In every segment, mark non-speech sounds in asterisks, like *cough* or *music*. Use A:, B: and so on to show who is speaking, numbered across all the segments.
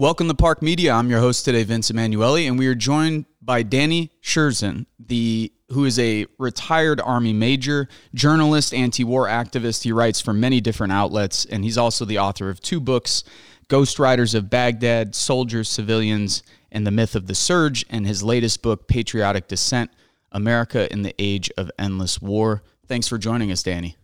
A: Welcome to PARC Media. I'm your host today, Vince Emanuele, and we are joined by Danny Sjursen, the who is a retired Army major, journalist, anti-war activist. He writes for many different outlets, and he's also the author of two books, Ghostriders of Baghdad, Soldiers, Civilians, and the Myth of the Surge, and his latest book, Patriotic Dissent, America in the Age of Endless War. Thanks for joining us, Danny.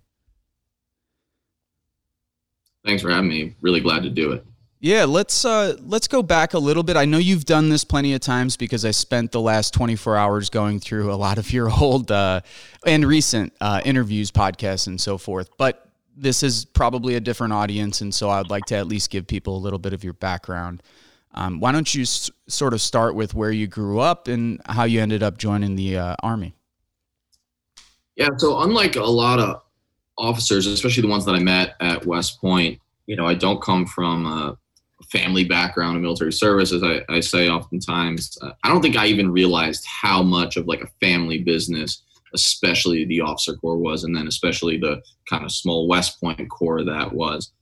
B: Thanks for having me. Really glad to do it.
A: Yeah, let's uh, let's go back a little bit. I know you've done this plenty of times because I spent the last 24 hours going through a lot of your *laughs* old uh, and recent uh, interviews, podcasts, and so forth. But this is probably a different audience, and so I'd like to at least give people a little bit of your background. Um, why don't you s- sort of start with where you grew up and how you ended up joining the uh, army?
B: Yeah, so unlike a lot of officers, especially the ones that I met at West Point, you know, I don't come from a family background in military service, as I, I say oftentimes. Uh, I don't think I even realized how much of like a family business, especially the officer corps was, and then especially the kind of small West Point corps that was.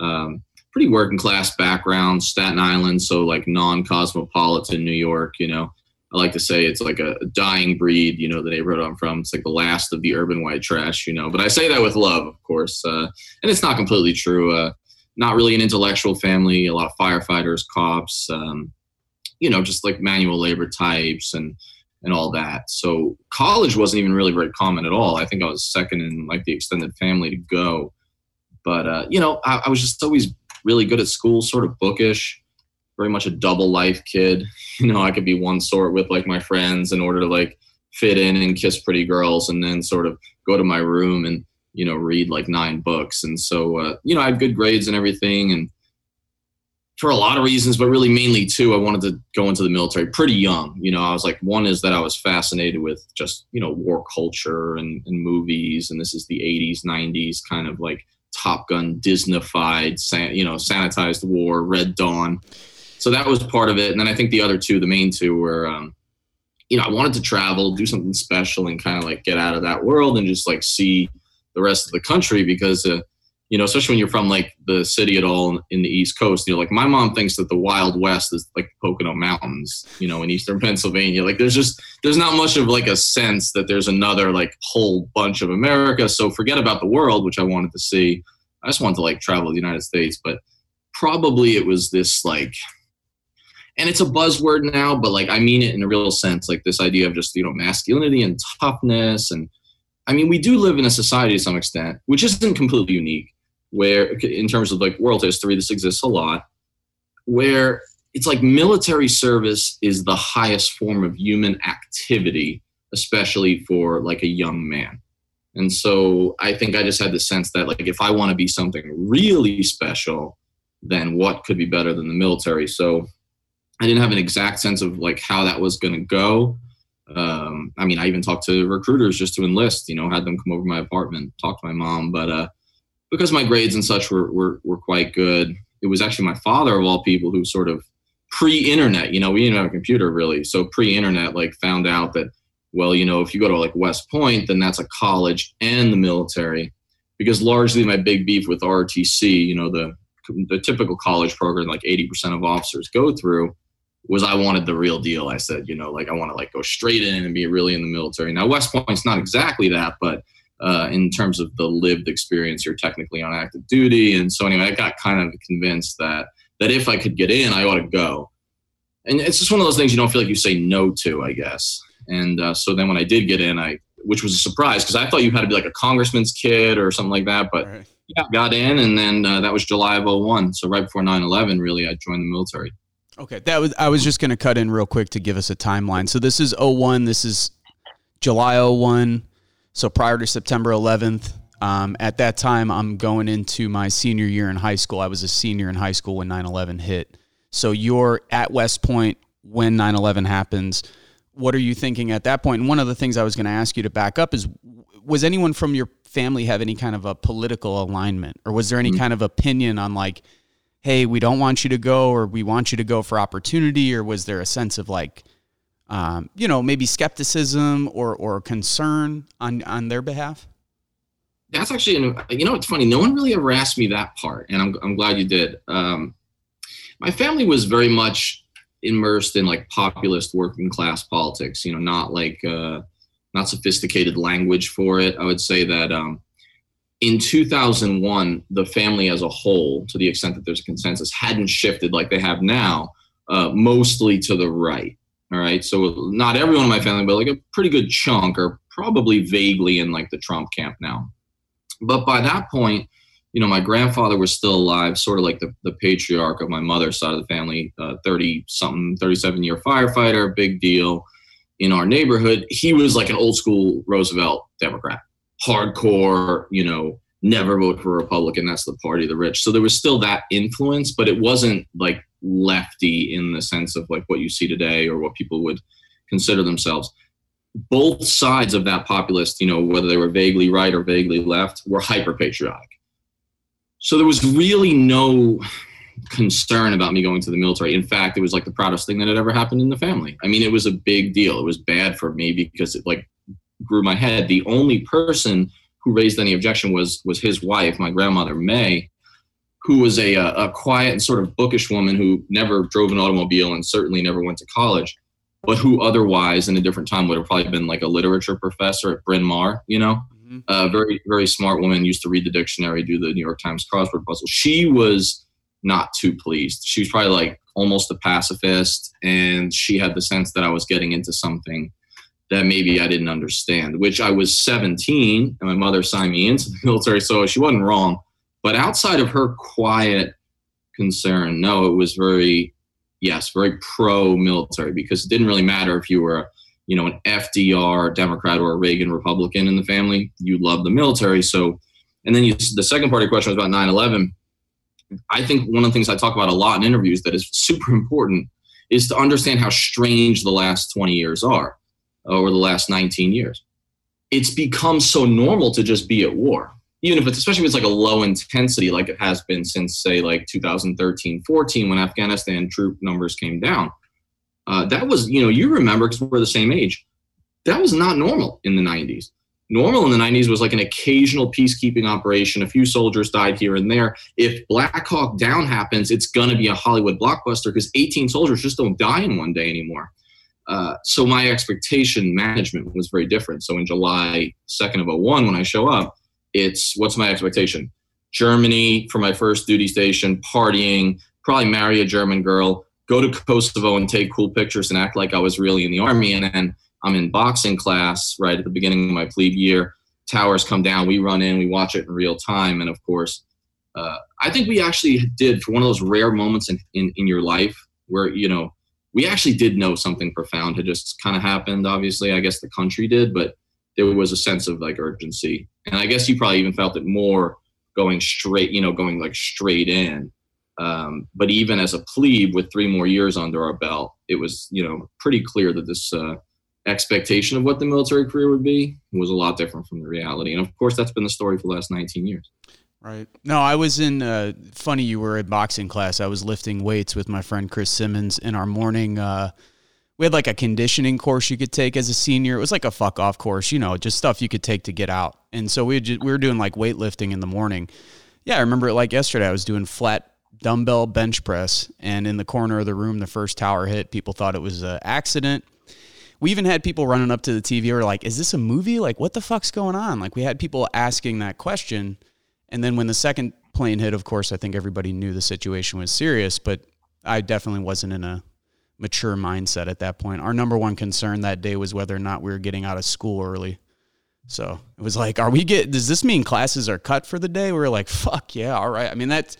B: Um, pretty working class background, Staten Island, so like non cosmopolitan New York, you know. I like to say it's like a dying breed, you know, the neighborhood I'm from. It's like the last of the urban white trash, you know. But I say that with love, of course. Uh, and it's not completely true. Uh, not really an intellectual family, a lot of firefighters, cops, um, you know, just like manual labor types and and all that. So college wasn't even really very common at all. I think I was second in like the extended family to go. But uh, you know, I, I was just always really good at school, sort of bookish, very much a double life kid. *laughs* You know, I could be one sort with like my friends in order to like fit in and kiss pretty girls, and then sort of go to my room and you know read like nine books. And so uh, you know, I had good grades and everything, and for a lot of reasons, but really mainly two, I wanted to go into the military pretty young. You know, I was like, one is that I was fascinated with just, you know, war culture and, and movies. And this is the 80s, 90s kind of like Top Gun Disneyfied, you know, sanitized war, Red Dawn. So that was part of it. And then I think the other two, the main two, were, um, you know, I wanted to travel, do something special, and kind of like get out of that world and just like see the rest of the country because, uh, you know, especially when you're from like the city at all in the East Coast, you know, like my mom thinks that the Wild West is like Pocono Mountains, you know, in Eastern *laughs* Pennsylvania. Like there's just, there's not much of like a sense that there's another like whole bunch of America. So forget about the world, which I wanted to see. I just wanted to like travel the United States, but probably it was this like, and it's a buzzword now, but like I mean it in a real sense, like this idea of just, you know, masculinity and toughness. And I mean, we do live in a society to some extent, which isn't completely unique where in terms of like world history this exists a lot where it's like military service is the highest form of human activity especially for like a young man. And so i think i just had the sense that like if i want to be something really special then what could be better than the military? So i didn't have an exact sense of like how that was going to go um, i mean i even talked to recruiters just to enlist you know had them come over my apartment talk to my mom but uh because my grades and such were, were, were quite good, it was actually my father of all people who sort of pre-internet, you know, we didn't have a computer really. So pre-internet, like found out that, well, you know, if you go to like West Point, then that's a college and the military. Because largely my big beef with ROTC, you know, the the typical college program like 80% of officers go through was I wanted the real deal. I said, you know, like I want to like go straight in and be really in the military. Now West Point's not exactly that, but uh, in terms of the lived experience, you're technically on active duty. And so anyway, I got kind of convinced that that if I could get in, I ought to go. And it's just one of those things you don't feel like you say no to, I guess. And uh, so then when I did get in, I which was a surprise because I thought you had to be like a congressman's kid or something like that. But right. yeah, got in, and then uh, that was July of 01. So right before 9/11, really, I joined the military.
A: Okay, that was I was just going to cut in real quick to give us a timeline. So this is 01. This is July 01. So prior to September 11th, um, at that time, I'm going into my senior year in high school. I was a senior in high school when 9 11 hit. So you're at West Point when 9 11 happens. What are you thinking at that point? And one of the things I was going to ask you to back up is was anyone from your family have any kind of a political alignment? Or was there any mm-hmm. kind of opinion on, like, hey, we don't want you to go, or we want you to go for opportunity? Or was there a sense of, like, um, you know, maybe skepticism or, or concern on, on their behalf?
B: That's actually, you know, it's funny. No one really ever asked me that part, and I'm, I'm glad you did. Um, my family was very much immersed in like populist working class politics. You know, not like uh, not sophisticated language for it. I would say that um, in 2001, the family as a whole, to the extent that there's a consensus, hadn't shifted like they have now, uh, mostly to the right. All right. So not everyone in my family, but like a pretty good chunk are probably vaguely in like the Trump camp now. But by that point, you know, my grandfather was still alive, sort of like the, the patriarch of my mother's side of the family, 30 uh, something, 37 year firefighter, big deal in our neighborhood. He was like an old school Roosevelt Democrat, hardcore, you know, never vote for a Republican. That's the party of the rich. So there was still that influence, but it wasn't like lefty in the sense of like what you see today or what people would consider themselves. Both sides of that populist, you know, whether they were vaguely right or vaguely left, were hyper patriotic so there was really no concern about me going to the military. In fact, it was like the proudest thing that had ever happened in the family. I mean, it was a big deal. It was bad for me because it like grew my head. The only person who raised any objection was was his wife, my grandmother May, who was a, a quiet and sort of bookish woman who never drove an automobile and certainly never went to college, but who otherwise in a different time would have probably been like a literature professor at Bryn Mawr, you know. Mm-hmm. A very, very smart woman used to read the dictionary, do the New York Times crossword puzzle. She was not too pleased. She was probably like almost a pacifist, and she had the sense that I was getting into something that maybe I didn't understand, which I was 17 and my mother signed me into the *laughs* military, so she wasn't wrong. But outside of her quiet concern, no, it was very, yes, very pro military because it didn't really matter if you were you know, an FDR Democrat or a Reagan Republican in the family, you love the military. So, and then you, the second part of your question was about 9 11. I think one of the things I talk about a lot in interviews that is super important is to understand how strange the last 20 years are, or the last 19 years. It's become so normal to just be at war, even if it's, especially if it's like a low intensity, like it has been since, say, like 2013 14 when Afghanistan troop numbers came down uh, that was, you know, you remember because we're the same age. That was not normal in the 90s. Normal in the 90s was like an occasional peacekeeping operation. A few soldiers died here and there. If Black Hawk Down happens, it's going to be a Hollywood blockbuster because 18 soldiers just don't die in one day anymore. Uh, so my expectation management was very different. So in July 2nd of 01, when I show up, it's what's my expectation? Germany for my first duty station, partying, probably marry a German girl, go to Kosovo and take cool pictures and act like I was really in the army. And then I'm in boxing class right at the beginning of my plebe year. Towers come down, we run in, we watch it in real time. And of course, uh, I think we actually did for one of those rare moments in, in, in your life where, you know, we actually did know something profound had just kind of happened. Obviously, I guess the country did, but there was a sense of like urgency. And I guess you probably even felt it more going straight, you know, going like straight in um, but even as a plebe with three more years under our belt, it was you know pretty clear that this uh, expectation of what the military career would be was a lot different from the reality. And of course, that's been the story for the last 19 years.
A: Right. No, I was in. Uh, funny, you were in boxing class. I was lifting weights with my friend Chris Simmons in our morning. Uh, we had like a conditioning course you could take as a senior. It was like a fuck off course, you know, just stuff you could take to get out. And so we just, we were doing like weightlifting in the morning. Yeah, I remember it like yesterday. I was doing flat dumbbell bench press, and in the corner of the room, the first tower hit. People thought it was an accident. We even had people running up to the TV or like, "Is this a movie? Like, what the fuck's going on?" Like, we had people asking that question, and then when the second plane hit, of course, I think everybody knew the situation was serious, but I definitely wasn't in a mature mindset at that point. Our number one concern that day was whether or not we were getting out of school early. So it was like, are we get? Does this mean classes are cut for the day? We are like, fuck yeah, all right. I mean, that's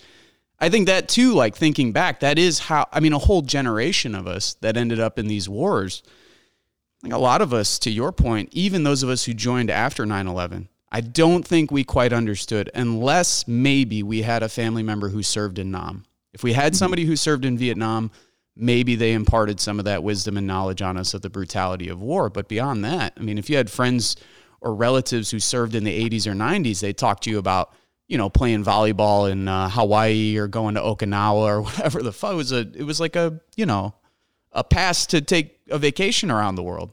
A: I think that too, like thinking back, that is how, I mean, a whole generation of us that ended up in these wars. Like a lot of us, to your point, even those of us who joined after 9 11, I don't think we quite understood, unless maybe we had a family member who served in Nam. If we had somebody who served in Vietnam, maybe they imparted some of that wisdom and knowledge on us of the brutality of war. But beyond that, I mean, if you had friends or relatives who served in the 80s or 90s, they talked to you about you know, playing volleyball in uh, Hawaii or going to Okinawa or *laughs* whatever the fuck. It was a, it was like a, you know, a pass to take a vacation around the world.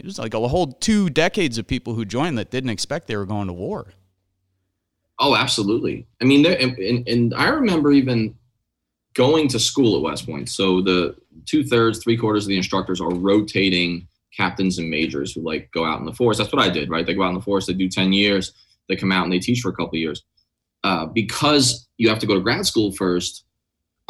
A: It was like a whole two decades of people who joined that didn't expect they were going to war.
B: Oh, absolutely. I mean, there, and, and I remember even going to school at West Point. So the two thirds, three quarters of the instructors are rotating captains and majors who like go out in the force. That's what I did, right? They go out in the force, they do 10 years, they come out and they teach for a couple years. Uh, because you have to go to grad school first,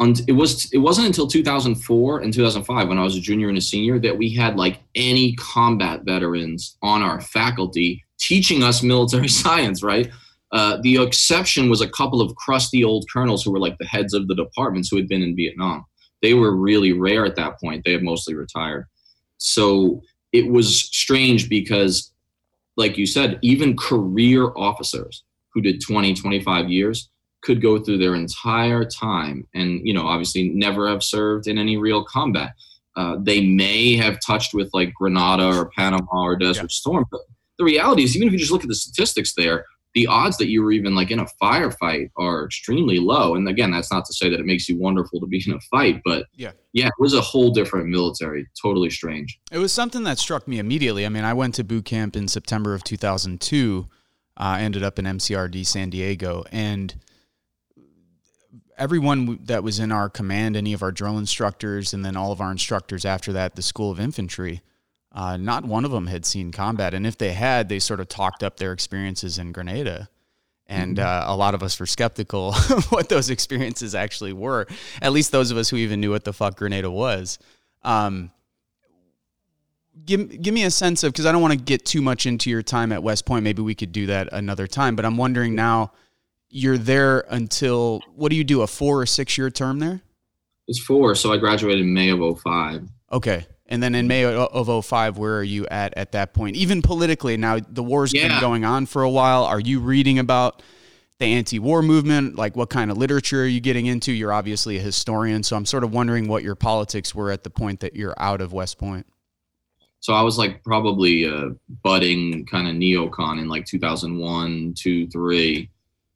B: it was it wasn't until 2004 and 2005 when I was a junior and a senior that we had like any combat veterans on our faculty teaching us military *laughs* science, right? Uh, the exception was a couple of crusty old colonels who were like the heads of the departments who had been in Vietnam. They were really rare at that point. They had mostly retired. So it was strange because, like you said, even career officers who did 20, 25 years could go through their entire time and, you know, obviously never have served in any real combat. Uh, they may have touched with like Grenada or Panama or Desert yeah. Storm, but the reality is, even if you just look at the statistics there, the odds that you were even like in a firefight are extremely low. And again, that's not to say that it makes you wonderful to be in a fight, but yeah, yeah, it was a whole different military. Totally strange.
A: It was something that struck me immediately. I mean, I went to boot camp in September of 2002. Uh, ended up in MCRD San Diego, and everyone that was in our command, any of our drill instructors, and then all of our instructors after that, the School of Infantry, uh, not one of them had seen combat. And if they had, they sort of talked up their experiences in Grenada. And mm-hmm. uh, a lot of us were skeptical *laughs* what those experiences actually were. At least those of us who even knew what the fuck Grenada was. Um, give give me a sense of because I don't want to get too much into your time at West Point. Maybe we could do that another time. But I'm wondering now, you're there until what do you do? A four or six year term there?
B: It's four. So I graduated in May of 05.
A: Okay. And then in May of 05, where are you at at that point? Even politically, now the war's yeah. been going on for a while. Are you reading about the anti-war movement? Like, what kind of literature are you getting into? You're obviously a historian, so I'm sort of wondering what your politics were at the point that you're out of West Point.
B: So I was like probably a budding kind of neocon in like 2001, two, three.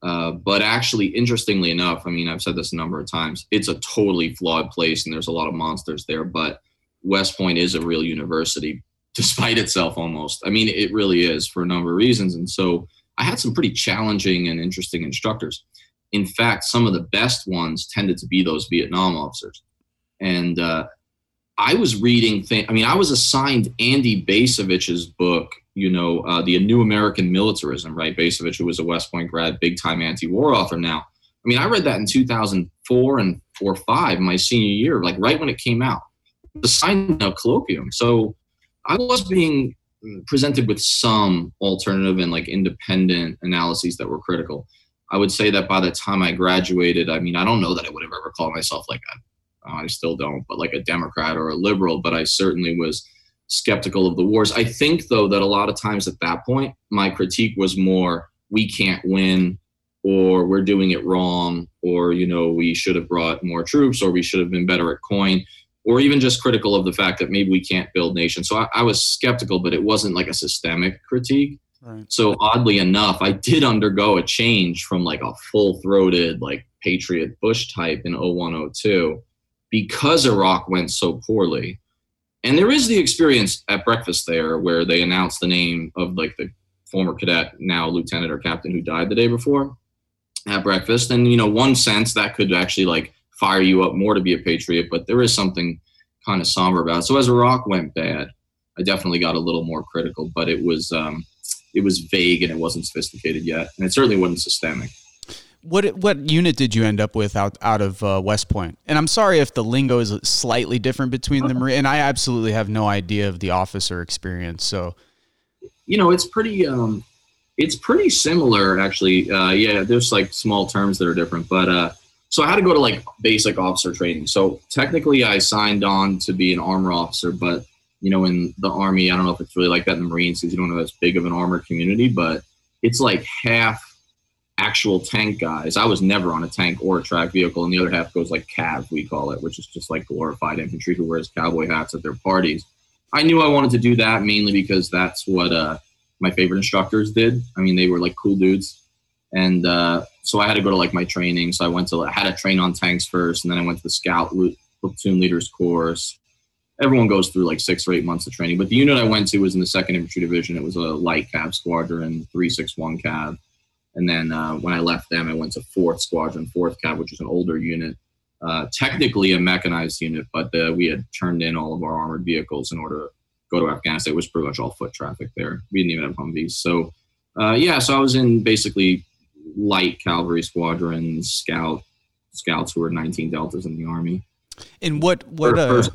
B: Uh, but actually, interestingly enough, I mean, I've said this a number of times. It's a totally flawed place, and there's a lot of monsters there. But West Point is a real university, *laughs* despite itself almost. I mean, it really is for a number of reasons. And so I had some pretty challenging and interesting instructors. In fact, some of the best ones tended to be those Vietnam officers. And uh, I was reading, th- I mean, I was assigned Andy Bacevich's book, you know, uh, The New American Militarism, right? Bacevich, who was a West Point grad, big time anti war author now. I mean, I read that in 2004 and 4 5, my senior year, like right when it came out the sign of colloquium. So I was being presented with some alternative and like independent analyses that were critical. I would say that by the time I graduated, I mean, I don't know that I would have ever called myself like a, uh, I still don't, but like a Democrat or a liberal, but I certainly was skeptical of the wars. I think though that a lot of times at that point, my critique was more, we can't win or we're doing it wrong or, you know, we should have brought more troops or we should have been better at coin or even just critical of the fact that maybe we can't build nations. So I, I was skeptical, but it wasn't like a systemic critique. Right. So oddly enough, I did undergo a change from like a full throated like Patriot Bush type in 0102 because Iraq went so poorly. And there is the experience at breakfast there where they announce the name of like the former cadet, now lieutenant or captain who died the day before at breakfast. And, you know, one sense that could actually like fire you up more to be a patriot, but there is something kind of somber about it. So as Iraq went bad, I definitely got a little more critical, but it was um, it was vague and it wasn't sophisticated yet, and it certainly wasn't systemic.
A: What what unit did you end up with out out of uh, West Point? And I'm sorry if the lingo is slightly different between the Marine, and I absolutely have no idea of the officer experience. So,
B: you know, it's pretty um, it's pretty similar actually. Uh, yeah, there's like small terms that are different, but uh, so I had to go to like basic officer training. So technically, I signed on to be an armor officer, but you know, in the army, I don't know if it's really like that in the Marines because you don't have as big of an armor community, but it's like half actual tank guys. I was never on a tank or a track vehicle, and the other half goes like cav, we call it, which is just like glorified infantry who wears cowboy hats at their parties. I knew I wanted to do that mainly because that's what uh, my favorite instructors did. I mean, they were like cool dudes, and uh, so I had to go to like my training. So I went to I had to train on tanks first, and then I went to the scout platoon leaders course. Everyone goes through like six or eight months of training, but the unit I went to was in the second infantry division. It was a light cav squadron, three six one cav, and then uh, when I left them, I went to fourth squadron, fourth cav, which is an older unit. uh, technically a mechanized unit, but uh, we had turned in all of our armored vehicles in order to go to Afghanistan. It was pretty much all foot traffic there. We didn't even have Humvees. So, uh, yeah, so I was in basically light cavalry squadrons, scout scouts who were 19 deltas in the army.
A: And what what uh,
B: First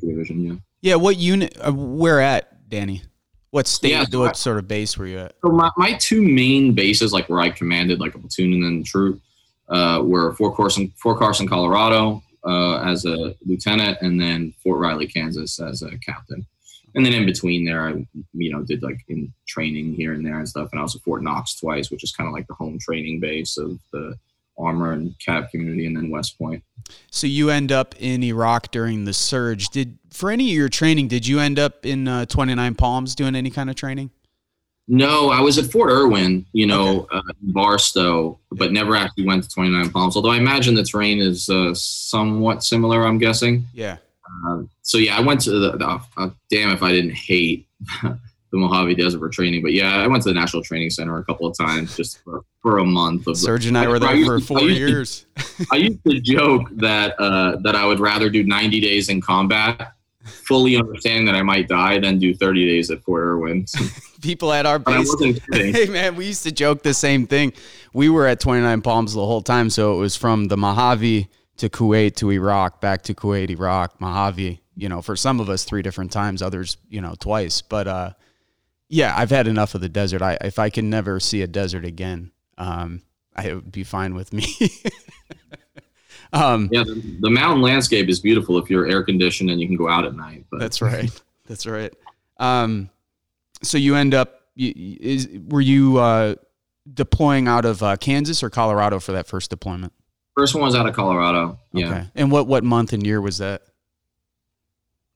B: division, yeah.
A: yeah what unit uh, where at Danny? What state?
B: Yeah, so
A: what
B: I-
A: sort of base were you at?
B: So my, my two main bases, like where I commanded like a platoon and then troop, uh, were Fort Carson, Fort Carson, Colorado, uh, as a lieutenant, and then Fort Riley, Kansas, as a captain. And then in between there, I you know did like in training here and there and stuff. And I was at Fort Knox twice, which is kind of like the home training base of the armor and cav community, and then West Point.
A: So you end up in Iraq during the surge. Did for any of your training? Did you end up in uh, Twenty Nine Palms doing any kind of training?
B: No, I was at Fort Irwin, you know, uh, Barstow, but never actually went to 29 Palms. Although I imagine the terrain is uh, somewhat similar. I'm guessing.
A: Yeah.
B: Um, so yeah, I went to the. the uh, damn, if I didn't hate *laughs* the Mojave Desert for training, but yeah, I went to the National Training Center a couple of times just for, for a month. Of
A: Surge and I were there
B: used
A: for
B: to-
A: four
B: I used to-
A: years. *laughs*
B: I used to joke that uh, that I would rather do 90 days in combat, fully understanding that I might die, than do 30 days at Fort Irwin. *laughs*
A: People at our
B: I
A: base. *laughs* Hey man, we used to joke the same thing. We were at 29 Palms the whole time, so it was from the Mojave to Kuwait to Iraq, back to Kuwait, Iraq, Mojave. You know, for some of us three different times, others you know twice. But uh, yeah, I've had enough of the desert. I if I can never see a desert again, um, I would be fine with me. *laughs* um,
B: Yeah, the, the mountain landscape is beautiful if you're air conditioned and you can go out at night. But
A: That's right. That's right. Um, so you end up you, is were you uh, deploying out of uh, Kansas or Colorado for that first deployment?
B: first one was out of Colorado. Yeah,
A: Okay. And what what month and year was that?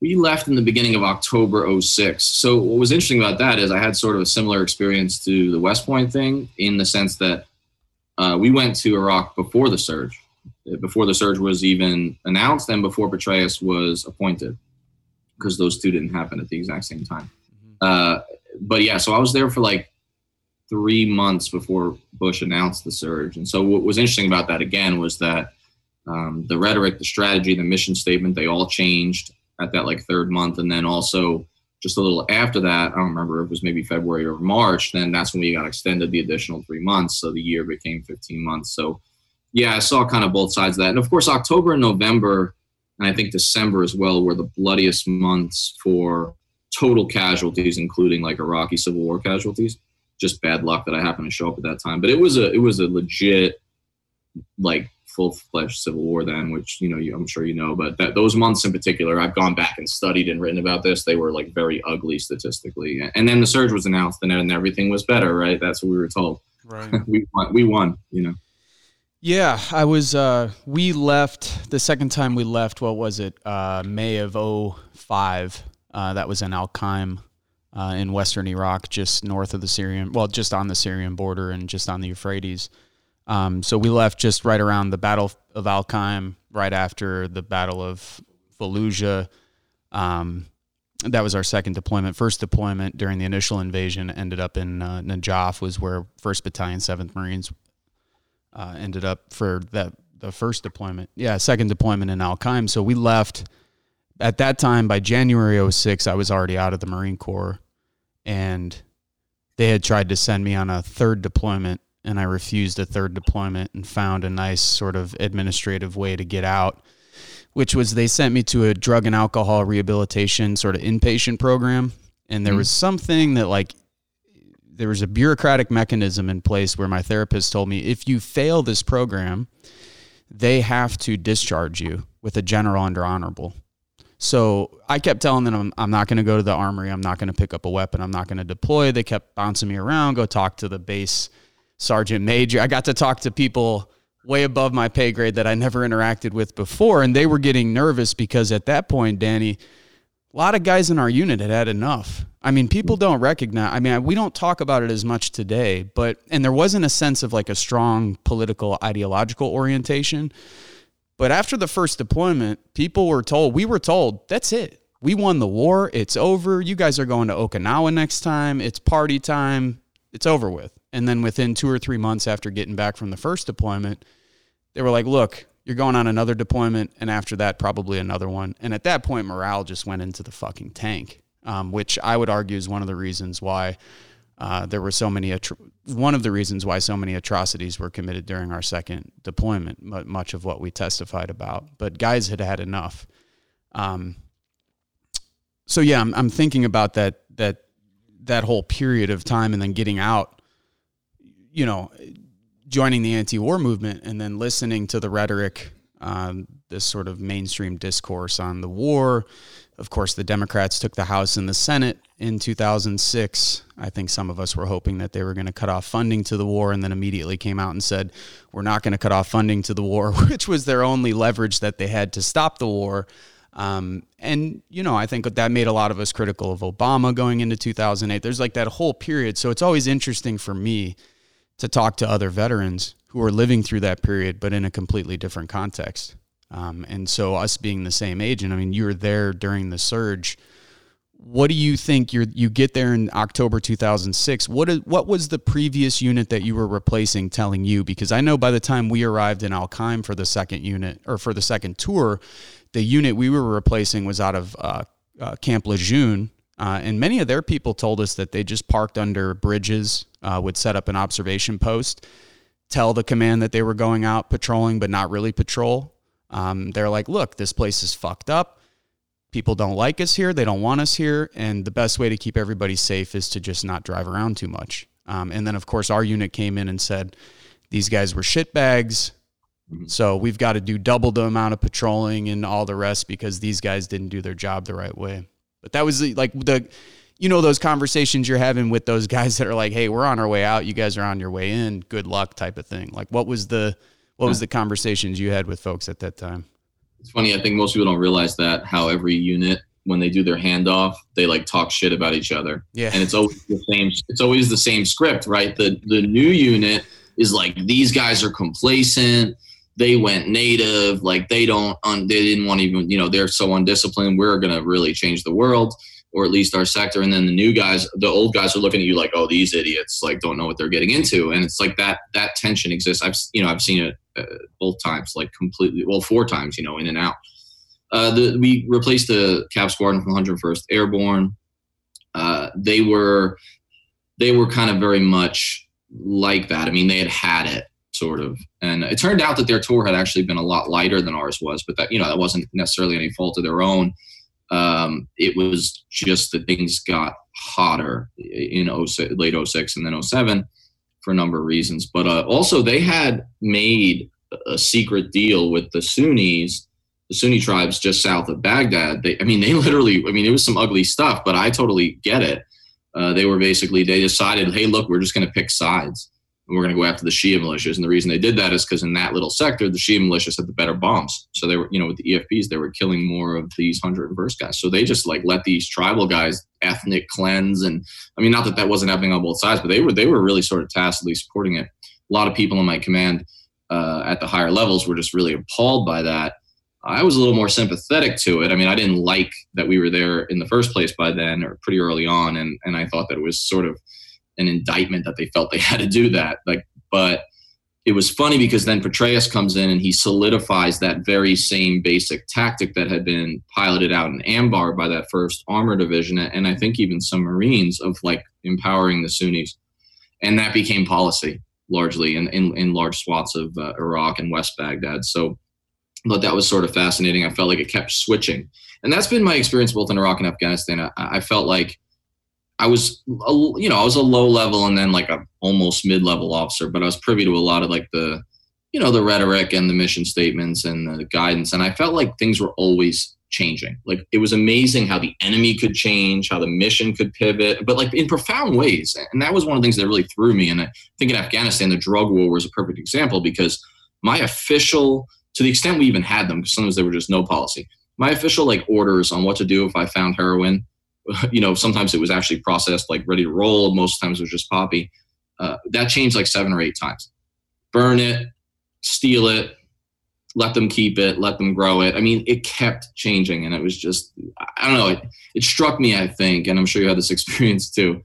B: We left in the beginning of October 06. So what was interesting about that is I had sort of a similar experience to the West Point thing in the sense that uh, we went to Iraq before the surge, before the surge was even announced, and before Petraeus was appointed, because those two didn't happen at the exact same time. Uh, but yeah, so I was there for like three months before Bush announced the surge. And so what was interesting about that again was that um, the rhetoric, the strategy, the mission statement, they all changed at that like third month. And then also just a little after that, I don't remember if it was maybe February or March, then that's when we got extended the additional three months. So the year became 15 months. So yeah, I saw kind of both sides of that. And of course, October and November, and I think December as well, were the bloodiest months for total casualties, including like Iraqi civil war casualties. Just bad luck that I happened to show up at that time. But it was a it was a legit like full fledged civil war then, which you know you, I'm sure you know. But that those months in particular, I've gone back and studied and written about this. They were like very ugly statistically. And then the surge was announced, and then everything was better. Right? That's what we were told.
A: Right. *laughs*
B: we won. We won. You know.
A: Yeah, I was. Uh, we left the second time we left. What was it? Uh, May of 05. Uh, that was in Al Qaim, uh, in western Iraq, just north of the Syrian. Well, just on the Syrian border and just on the Euphrates. Um, so we left just right around the Battle of Al Qaim, right after the Battle of Fallujah. Um, that was our second deployment. First deployment during the initial invasion ended up in uh, Najaf, was where First Battalion, Seventh Marines uh, ended up for that the first deployment. Yeah, second deployment in Al Qaim. So we left at that time by January 06, I was already out of the Marine Corps and they had tried to send me on a third deployment and I refused a third deployment and found a nice sort of administrative way to get out, which was they sent me to a drug and alcohol rehabilitation sort of inpatient program. And there
B: Mhm.
A: was something that like there was a bureaucratic mechanism in place where my therapist told me if you fail this program, they have to discharge you with a general under honorable. So I kept telling them I'm, I'm not going to go to the armory. I'm not going to pick up a weapon. I'm not going to deploy. They kept bouncing me around. Go talk to the base sergeant major. I got to talk to people way above my pay grade that I never interacted with before, and they were getting nervous because at that point, Danny, a lot of guys in our unit had had enough. I mean, people don't recognize. I mean, we don't talk about it as much today, but and there wasn't a sense of like a strong political ideological orientation. But after the first deployment, people were told, we were told, that's it. We won the war. It's over. You guys are going to Okinawa next time. It's party time. It's over with. And then within two or three months after getting back from the first deployment, they were like, look, you're going on another deployment, and after that, probably another one. And at that point, morale just went into the fucking tank, um, which I would argue is one of the reasons why uh, there were so many. Atro- one of the reasons why so many atrocities were committed during our second deployment. Much of what we testified about, but guys had had enough. Um, so yeah, I'm, I'm thinking about that that that whole period of time, and then getting out. You know, joining the anti-war movement and then listening to the rhetoric, um, this sort of mainstream discourse on the war. Of course, the Democrats took the House and the Senate in 2006. I think some of us were hoping that they were going to cut off funding to the war, and then immediately came out and said, "We're not going to cut off funding to the war," *laughs* which was their only leverage that they had to stop the war. Um, and you know, I think that made a lot of us critical of Obama going into 2008. There's like that whole period, so it's always interesting for me to talk to other veterans who are living through that period, but in a completely different context. Um, and so, us being the same age, and I mean, you were there during the surge. What do you think? You you get there in October 2006. What is, what was the previous unit that you were replacing telling you? Because I know by the time we arrived in Al Qaim for the second unit or for the second tour, the unit we were replacing was out of uh, uh, Camp Lejeune, uh, and many of their people told us that they just parked under bridges uh, would set up an observation post, tell the command that they were going out patrolling, but not really patrol. Um, they're like, look, this place is fucked up. People don't like us here. They don't want us here. And the best way to keep everybody safe is to just not drive around too much. Um, and then, of course, our unit came in and said, these guys were shitbags. Mm-hmm. So we've got to do double the amount of patrolling and all the rest because these guys didn't do their job the right way. But that was like the you know those conversations you're having with those guys that are like, "Hey, we're on our way out. You guys are on your way in. Good luck," type of thing. Like, what was the what was the conversations you had with folks at that time?
B: It's funny. I think most people don't realize that how every unit when they do their handoff, they like talk shit about each other.
A: Yeah,
B: and it's always the same. It's always the same script, right? The the new unit is like these guys are complacent. They went native, like they don't, un, they didn't want to even, you know, they're so undisciplined. We're gonna really change the world or at least our sector. And then the new guys, the old guys are looking at you like, oh, these idiots like don't know what they're getting into. And it's like that that tension exists. I've you know I've seen it uh, both times, like completely, well, four times, you know, in and out. Uh, the, we replaced the Cav Squadron from 101st Airborne. Uh, they were they were kind of very much like that. I mean, they had had it sort of, and it turned out that their tour had actually been a lot lighter than ours was. But that you know that wasn't necessarily any fault of their own um, it was just that things got hotter in 06, late 06 and then 07 for a number of reasons. But uh, also, they had made a secret deal with the Sunnis, the Sunni tribes just south of Baghdad. They, I mean, they literally, I mean, it was some ugly stuff, but I totally get it. Uh, they were basically, they decided, hey, look, we're just going to pick sides and we're going to go after the Shia militias. And the reason they did that is because in that little sector, the Shia militias had the better bombs. So they were, you know, with the EFPs, they were killing more of these 101st guys. So they just like let these tribal guys ethnic cleanse. And I mean, not that that wasn't happening on both sides, but they were, they were really sort of tacitly supporting it. A lot of people in my command uh, at the higher levels were just really appalled by that. I was a little more sympathetic to it. I mean, I didn't like that we were there in the first place by then or pretty early on. And, and I thought that it was sort of, an indictment that they felt they *laughs* had to do that. Like, but it was funny because then Petraeus comes in and he solidifies that very same basic tactic that had been piloted out in Anbar by that first armor division, and I think even some Marines of like empowering the Sunnis, and that became policy largely in in, in large swaths of uh, Iraq and West Baghdad. So, but that was sort of fascinating. I felt like it kept switching, and that's been my experience both in Iraq and Afghanistan. I, I felt like I was, a, you know, I was a low level and then like a almost mid level officer, but I was privy to a lot of like the, you know, the rhetoric and the mission statements and the guidance. And I felt like things were always changing. Like it was amazing how the enemy could change, how the mission could pivot, but like in profound ways. And that was one of the things that really threw me. And I think in Afghanistan, the drug war was a perfect example because my official, to the extent we even had them, because sometimes there were just no policy, my official like orders on what to do if I found heroin *laughs* you know, sometimes it was actually processed like ready to roll. Most times it was just poppy. Uh, that changed like seven or eight times. Burn it, steal it, let them keep it, let them grow it. I mean, it kept changing, and it was just I don't know. It it struck me, I think, and I'm sure you had this *laughs* experience too,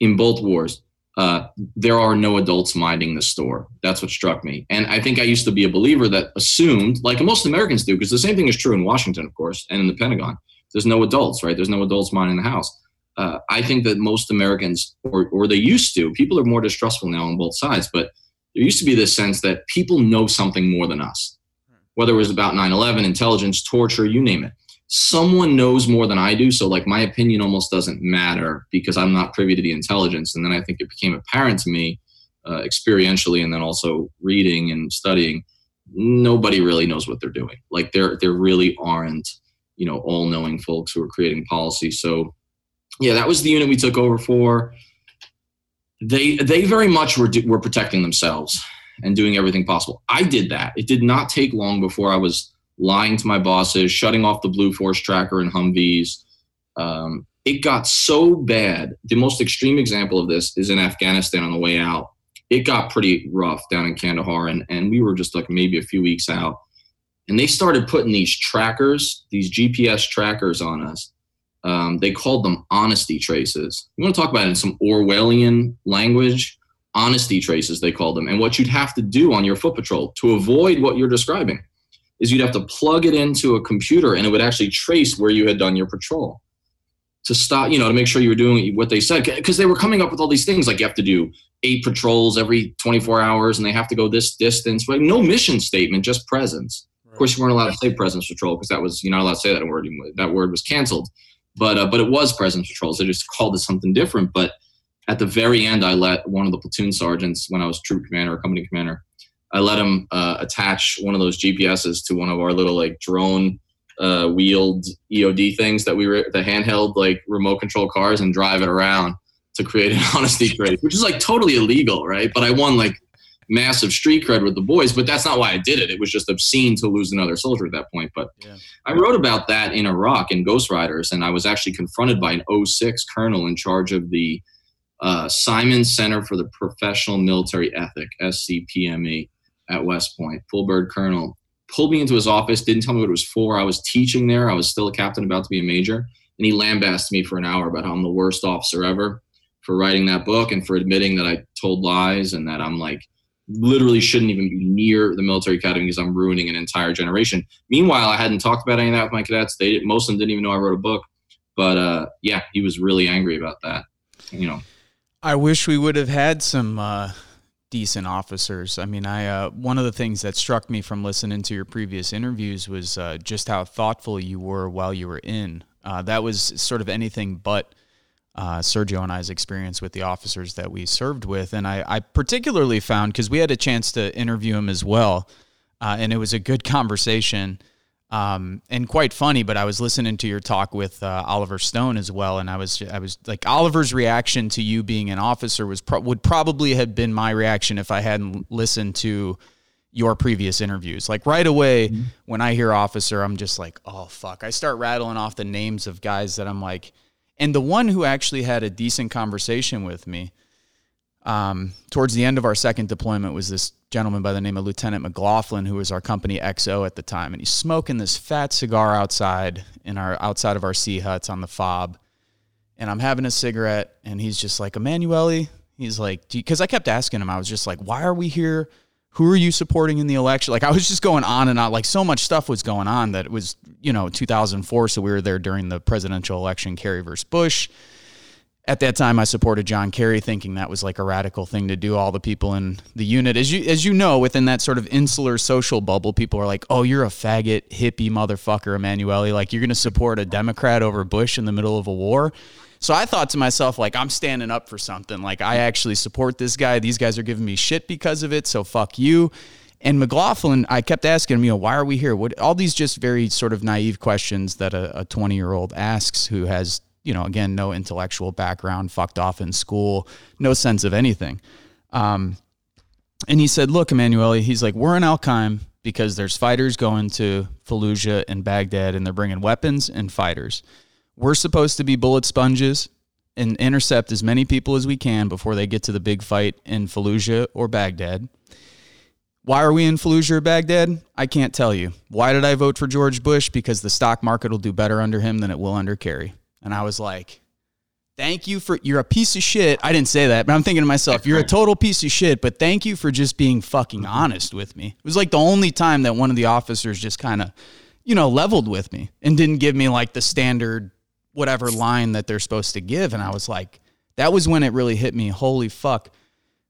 B: in both wars. uh, there are no adults minding the store. That's what struck me. And I think I used to be a believer that assumed, like most Americans do, because the same thing is true in Washington, of course, and in the Pentagon. There's no adults, right? There's no adults minding the house. Uh, I think that most Americans, or, or they used to, people are more distrustful now on both sides, but there used to be this sense that people know something more than us, whether it was about 9 11, intelligence, torture, you name it someone knows more than I do. So like my opinion almost doesn't matter because I'm not privy to the intelligence. And then I think it became apparent to me uh, experientially and then also reading and studying. Nobody really knows what they're doing. Like there, there really aren't, you know, all knowing folks who are creating policy. So yeah, that was the unit we took over for. They, they very much were, were protecting themselves and doing everything possible. I did that. It did not take long before I was lying to my bosses, shutting off the Blue Force tracker and Humvees. Um, it got so bad. The most extreme example of this is in Afghanistan on the way out. It got pretty rough down in Kandahar, and, and we were just like maybe a few weeks out. And they started putting these trackers, these GPS trackers on us. Um, they called them honesty traces. You want to talk about it in some Orwellian language? Honesty traces, they called them. And what you'd have to do on your foot patrol to avoid what you're describing is you'd have to plug it into a computer and it would actually trace where you had done your patrol to stop, you know, to make sure you were doing what they said. Because they were coming up with all these things like you have to do eight patrols every 24 hours and they have to go this distance. No mission statement, just presence. Course, you weren't allowed to say presence patrol because that was, you're not allowed to say that word. That word was canceled. But, uh, but it was presence patrols. They just called it something different. But at the very end, I let one of the platoon sergeants, when I was troop commander or company commander, I let him uh, attach one of those GPSs to one of our little like drone uh, wheeled EOD things that we were the handheld like remote control cars and drive it around to create an *laughs* honesty trace, which is like totally illegal, right? But I won like massive street cred with the boys, but that's not why I did it. It was just obscene to lose another soldier at that point. But yeah. I wrote about that in Iraq in Ghostriders, and I was actually confronted by an 06 colonel in charge of the uh, Simon Center for the Professional Military Ethic, SCPME at West Point, full bird colonel, pulled me into his office, didn't tell me what it was for. I was teaching there. I was still a captain, about to be a major. And he lambasted me for an hour about how I'm the worst officer ever for writing that book and for admitting that I told lies and that I'm like literally shouldn't even be near the military academy because I'm ruining an entire generation. Meanwhile, I hadn't talked about any of that with my cadets. They most of them didn't even know I wrote a book. But uh, yeah, he was really angry about that. You know,
A: I wish we would have had some uh, decent officers. I mean, I uh, one of the things that struck me from listening to your previous interviews was uh, just how thoughtful you were while you were in. Uh, that was sort of anything but uh, Sergio and I's experience with the officers that we served with, and I, I particularly found because we had a chance to interview him as well, uh, and it was a good conversation um, and quite funny. But I was listening to your talk with uh, Oliver Stone as well, and I was I was like Oliver's reaction to you being an officer was pro- would probably have been my reaction if I hadn't listened to your previous interviews. Like right away mm-hmm. when I hear officer, I'm just like, oh fuck. I start rattling off the names of guys that I'm like, and the one who actually had a decent conversation with me um, towards the end of our second deployment was this gentleman by the name of Lieutenant McLaughlin, who was our company XO at the time, and he's smoking this fat cigar outside in our outside of our sea huts on the fob, and I'm having a cigarette, and he's just like Emanuele. He's like, because I kept asking him, I was just like, why are we here? Who are you supporting in the election? Like I was just going on and on. Like so much stuff was going on that it was, you know, 2004. So we were there during the presidential election, Kerry versus Bush at that time I supported John Kerry thinking that was like a radical thing to do all the people in the unit as you as you know within that sort of insular social bubble people are like oh you're a faggot hippie motherfucker Emanuele like you're going to support a democrat over Bush in the middle of a war so I thought to myself like I'm standing up for something like I actually support this guy these guys are giving me shit because of it so fuck you and McLaughlin, I kept asking him, you know, why are we here? What all these just very sort of naive questions that a 20 year old asks who has you know, again, no intellectual background, fucked off in school, no sense of anything. Um, and he said, Look, Emanuele, he's like, we're in Al Qaim because there's fighters going to Fallujah and Baghdad and they're bringing weapons and fighters. We're supposed to be bullet sponges and intercept as many people as we can before they get to the big fight in Fallujah or Baghdad. Why are we in Fallujah or Baghdad? I can't tell you. Why did I vote for George Bush? Because the stock market will do better under him than it will under Kerry. And I was like, thank you for you're a piece of shit. I didn't say that, but I'm thinking to myself, you're a total piece of shit, but thank you for just being fucking honest with me. It was like the only time that one of the officers just kind of, you know, leveled with me and didn't give me like the standard whatever line that they're supposed to give and I was like that was when it really hit me, holy fuck,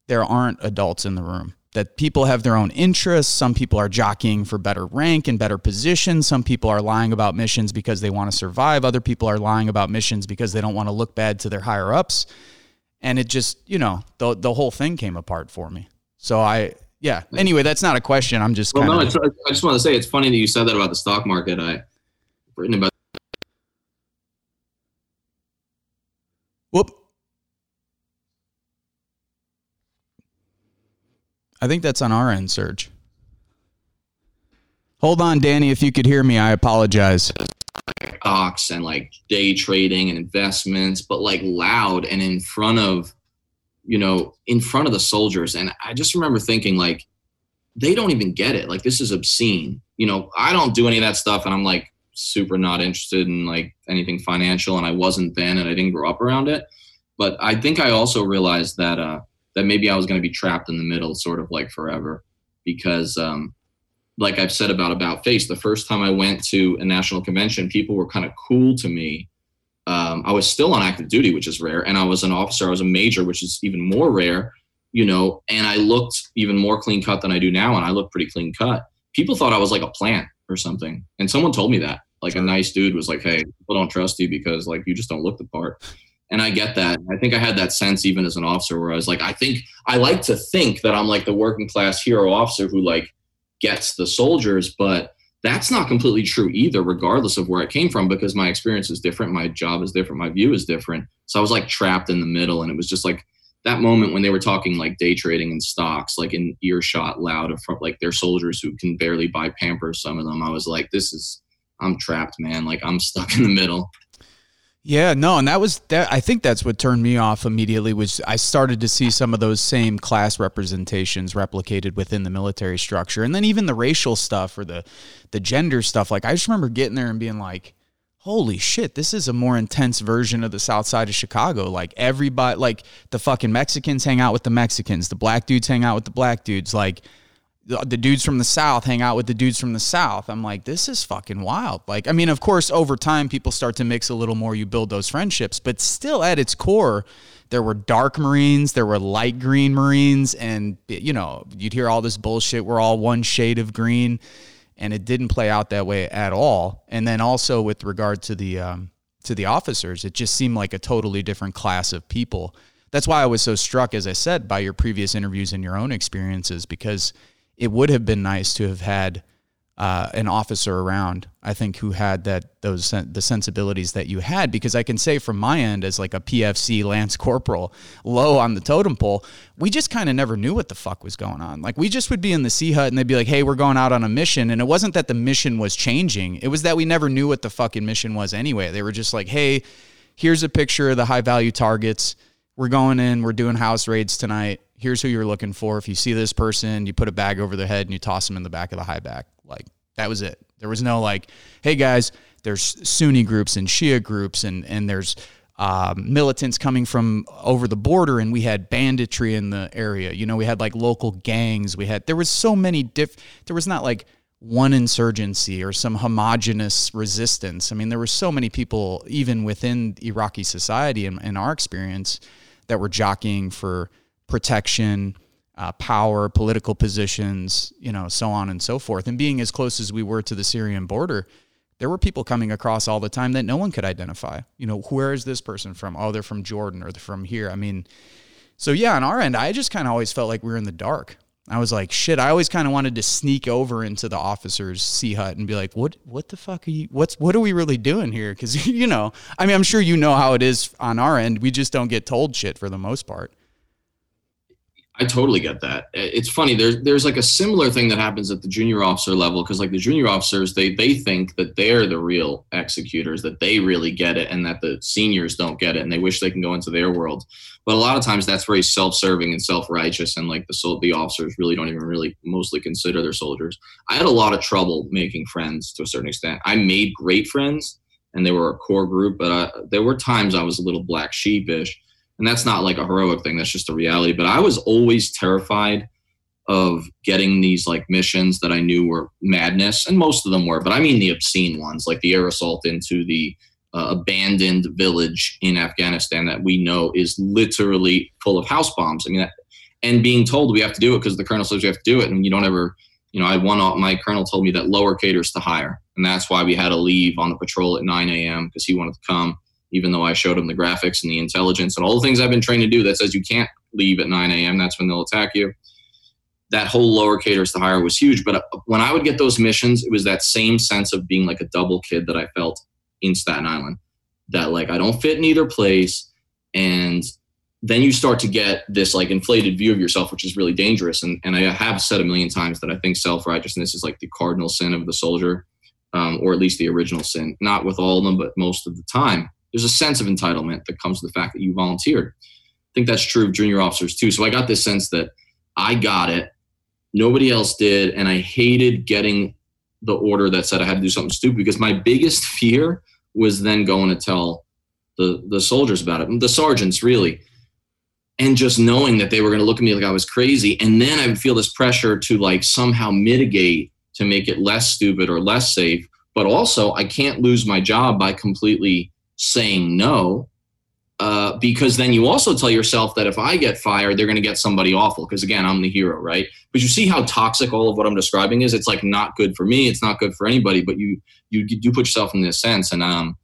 A: there aren't adults in the room that people have their own interests. Some people are jockeying for better rank and better position. Some people are lying about missions because they want to survive. Other people are lying about missions because they don't want to look bad to their higher ups. And it just, you know, the the whole thing came apart for me. So I, yeah. Anyway, that's not a question. I'm just.
B: Well,
A: kinda,
B: no, I just want to say it's funny that you said that about the stock market. I written about.
A: Whoop. I think that's on our end, Serge. Hold on, Danny. If you could hear me, I apologize.
B: stocks and like day trading and investments, but like loud and in front of, you know, in front of the soldiers. And I just remember thinking like, they don't even get it. Like this is obscene. You know, I don't do any of that stuff, and I'm like super not interested in like anything financial, and I wasn't then, and I didn't grow up around it. But I think I also realized that uh, that maybe I was going to be trapped in the middle, sort of like forever, because um, like I've said about about face, the first time I went to a national convention, people were kind of cool to me. Um, I was still on active duty, which is rare, and I was an officer. I was a major, which is even more rare. You know, and I looked even more clean cut than I do now, and I look pretty clean cut. People thought I was like a plant or something, and someone told me that. Like a nice dude was like, "Hey, people don't trust you because like you just don't look the part." And I get that. I think I had that sense even as an officer where I was like, I think I like to think that I'm like the working class hero officer who like gets the soldiers, but that's not completely true either, regardless of where I came from, because my experience is different, my job is different, my view is different. So I was like trapped in the middle, and it was just like that moment when they were talking like day trading and stocks, like in earshot loud of like their soldiers who can barely buy Pampers. Some of them, I was like, this is I'm trapped, man. Like I'm *laughs* stuck in the middle.
A: Yeah, no, and that was that. I think that's what turned me off immediately. Was I started to see some of those same class representations replicated within the military structure, and then even the racial stuff or the the gender stuff. Like I just remember getting there and being like, "Holy shit, this is a more intense version of the South Side of Chicago." Like everybody, like the fucking Mexicans hang out with the Mexicans, the black dudes hang out with the black dudes, like the dudes from the south hang out with the dudes from the south. I'm like this is fucking wild. Like i mean of course over time people start to mix a little more. You build those friendships. But still at its core there were dark marines there were light green marines and you know you'd hear all this bullshit. We're all one shade of green and it didn't play out that way at all. And then also with regard to the um, to the officers it just seemed like a totally different class of people. That's why i was so struck as i said by your previous interviews and your own experiences because it would have been nice to have had uh, an officer around. I think who had that those the sensibilities that you had because I can say from my end as like a PFC Lance Corporal low on the totem pole, we just kind of never knew what the fuck was going on. Like we just would be in the C hut and they'd be like, "Hey, we're going out on a mission," and it wasn't that the mission was changing; it was that we never knew what the fucking mission was anyway. They were just like, "Hey, here's a picture of the high value targets. We're going in. We're doing house raids tonight." here's who you're looking for. If you see this person, you put a bag over their head and you toss them in the back of the high back. Like that was it. There was no like, hey guys, there's Sunni groups and Shia groups and and there's um, militants coming from over the border and we had banditry in the area. You know, we had like local gangs. We had there was so many diff. There was not like one insurgency or some homogenous resistance. I mean, there were so many people even within Iraqi society in, in our experience that were jockeying for protection, uh, power, political positions, you know, so on and so forth. And being as close as we were to the Syrian border, there were people coming across all the time that no one could identify. You know, where is this person from? Oh, they're from Jordan or they're from here. I mean, so yeah, on our end, I just kind of always felt like we were in the dark. I was like, shit. I always kind of wanted to sneak over into the officers' C hut and be like, what, what the fuck are you? What's, what are we really doing here? Because *laughs* you know, I mean, I'm sure you know how it is on our end. We just don't get told shit for the most part.
B: I totally get that. It's funny. There's there's like a similar thing that happens at the junior officer level because like the junior officers, they they think that they're the real executors, that they really get it, and that the seniors don't get it, and they wish they can go into their world. But a lot of times that's very self-serving and self-righteous, and like the the officers really don't even really mostly consider their soldiers. I had a lot of trouble making friends to a certain extent. I made great friends, and they were a core group. But I, there were times I was a little black sheepish, and that's not like a heroic thing. That's just a reality. But I was always terrified of getting these like missions that I knew were madness, and most of them were. But I mean the obscene ones, like the air assault into the uh, abandoned village in Afghanistan that we know is literally full of house bombs. I mean, that, and being told we have to do it because the colonel says we have to do it, and you don't ever, you know, I one my colonel told me that lower caters to higher, and that's why we had to leave on the patrol at 9 a.m. because he wanted to come, even though I showed them the graphics and the intelligence and all the things I've been trained to do that says you can't leave at 9 a.m. That's when they'll attack you. That whole lower caters to higher was huge, but uh, when I would get those missions, it was that same sense of being like a double kid that I felt in Staten Island. That like I don't fit in either place, and then you start to get this like inflated view of yourself, which is really dangerous. And and I have said a million times that I think self righteousness is like the cardinal sin of the soldier, um, or at least the original sin. Not with all of them, but most of the time. There's a sense of entitlement that comes with the fact that you volunteered. I think that's true of junior officers too. So I got this sense that I got it, nobody else did, and I hated getting the order that said I had to do something stupid because my biggest *laughs* fear was then going to tell the the soldiers about it, the sergeants really, and just knowing that they were going to look at me like I was crazy, and then I would feel this pressure to like somehow mitigate to make it less stupid or less safe, but also I can't lose my job by completely saying no. Uh, because then you also tell yourself that if I get fired, they're going to get somebody awful. Because again, I'm the hero, right? But you see how toxic all of what I'm describing is. It's like not good for me. It's not good for anybody. But you you do put yourself in this sense and um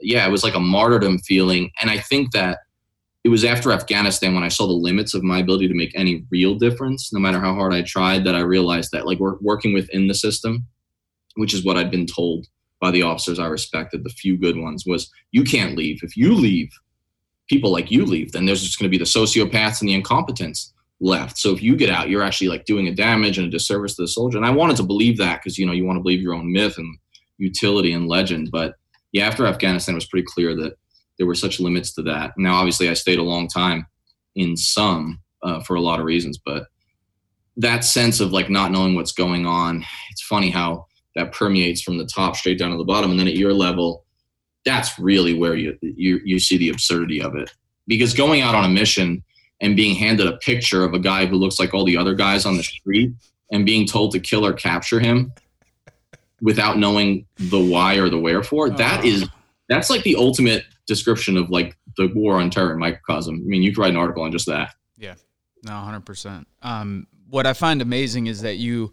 B: yeah it was like a martyrdom feeling and i think that it was after afghanistan when i saw the limits of my ability to make any real difference no matter how hard i tried that i realized that like we're working within the system which is what i'd been told by the officers i respected the few good ones was you can't leave if you leave people like you leave then there's just going to be the sociopaths and the incompetents left so if you get out you're actually like doing a damage and a disservice to the soldier and i wanted to believe that because you know you want to believe your own myth and utility and legend. But yeah, after Afghanistan, it was pretty clear that there were such limits to that. Now, obviously, I stayed a long time in some uh, for a lot of reasons, but that sense of like not knowing what's going on, it's funny how that permeates from the top straight down to the bottom, and then at your level, that's really where you you you see the absurdity of it. Because going out on a mission and being handed a picture of a guy who looks like all the other guys on the street and being told to kill or capture him without knowing the why or the wherefore. Oh. That is that's like the ultimate description of like the war on terror in microcosm. I mean, you could write an article on just that.
A: Yeah, no, hundred percent. Um, what I find amazing is that you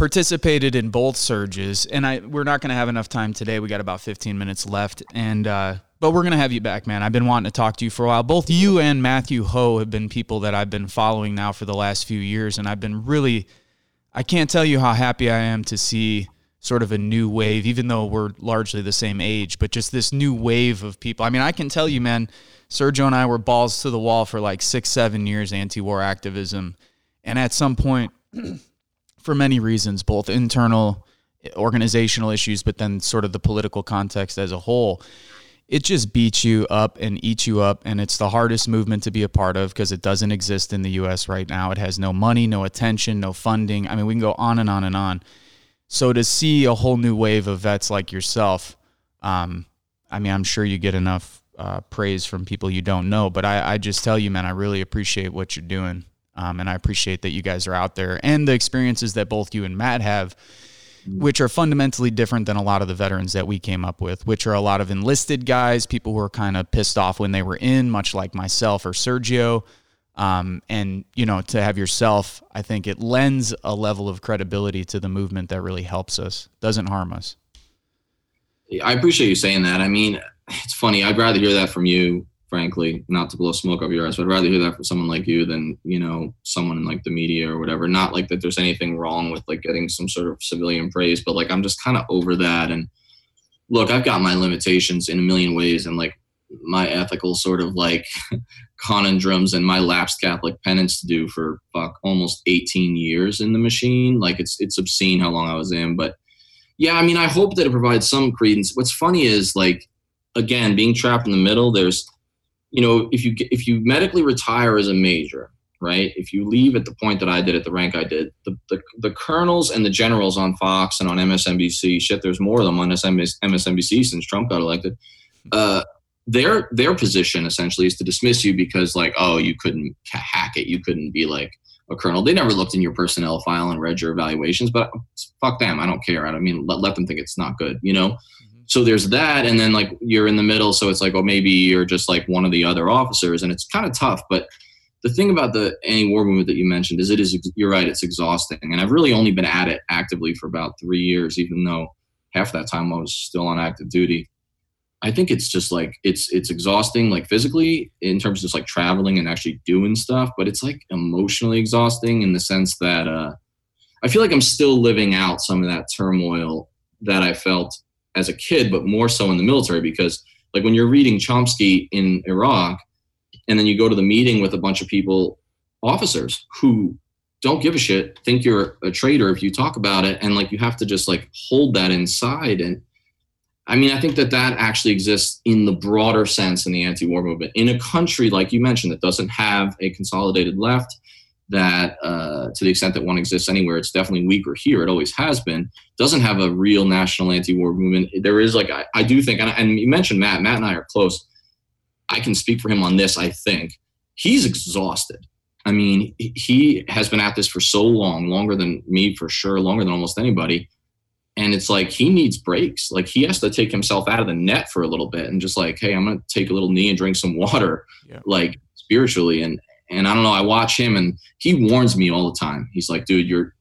A: participated in both surges, and I we're not going to have enough time today. We got about fifteen minutes left, and uh, but we're going to have you back, man. I've been wanting to talk to you for a while. Both you and Matthew Hoh have been people that I've been following now for the last few years, and I've been really. I can't tell you how happy I am to see sort of a new wave, even though we're largely the same age, but just this new wave of people. I mean, I can tell you, man, Sergio and I were balls to the wall for like six, seven years anti war activism. And at some point, *clears throat* for many reasons, both internal organizational issues, but then sort of the political context as a whole, it just beats you up and eats you up. And it's the hardest movement to be a part of because it doesn't exist in the US right now. It has no money, no attention, no funding. I mean, we can go on and on and on. So to see a whole new wave of vets like yourself, um, I mean, I'm sure you get enough uh, praise from people you don't know, but I, I, just tell you, man, I really appreciate what you're doing. Um, and I appreciate that you guys are out there and the experiences that both you and Matt have, which are fundamentally different than a lot of the veterans that we came up with, which are a lot of enlisted guys, people who are kind of pissed off when they were in, much like myself or Sergio. Um, and you know, to have yourself, I think it lends a level of credibility to the movement that really helps us, doesn't harm us.
B: I appreciate you saying that. I mean, it's funny. I'd rather hear that from you, frankly, not to blow smoke up your ass, but I'd rather hear that from someone like you than, you know, someone in like the media or whatever. Not like that there's anything wrong with like getting some sort of civilian praise, but like I'm just kind of over that. And look, I've got my limitations in a million ways. And like my ethical sort of like *laughs* conundrums and my lapsed Catholic penance to do for fuck almost 18 years in the machine. Like it's it's obscene how long I was in, but yeah, I mean, I hope that it provides some credence. What's funny is like again, being trapped in the middle. There's, you know, if you if you medically retire as a major, right? If you leave at the point that I did at the rank I did, the, the, the colonels and the generals on Fox and on MSNBC, shit, there's more of them on MSNBC since Trump got elected. Uh, their their position essentially is to dismiss you because like, oh, you couldn't hack it, you couldn't be like a colonel. They never looked in your personnel file and read your evaluations, but fuck them, I don't care. I mean, let, let them think it's not good, you know. So there's that, and then like you're in the middle, so it's like, oh, maybe you're just like one of the other officers, and it's kind of tough, but the thing about the anti-war movement that you mentioned is it is you're right it's exhausting and i've really only been at it actively for about three years even though half that time i was still on active duty. I think it's just like it's it's exhausting like physically in terms of just like traveling and actually doing stuff but it's like emotionally exhausting in the sense that uh i feel like i'm still living out some of that turmoil that i felt as a kid but more so in the military because like when you're reading chomsky in iraq and then you go to the meeting with a bunch of people officers who don't give a shit think you're a traitor if you talk about it and like you have to just like hold that inside and i mean i think that that actually exists in the broader sense in the anti-war movement. In a country like you mentioned that doesn't have a consolidated left that uh, to the extent that one exists anywhere it's definitely weaker here it always has been doesn't have a real national anti-war movement there is like i, I do think and, and you mentioned matt matt and i are close I can speak for him on this, I think. He's exhausted. I mean, he has been at this for so long, longer than me for sure, longer than almost anybody. And it's like he needs breaks. Like he has to take himself out of the net for a little bit and just like, hey, I'm gonna take a little knee and drink some water, yeah. like spiritually. And and I don't know, I watch him and he warns me all the time. He's like, dude, you're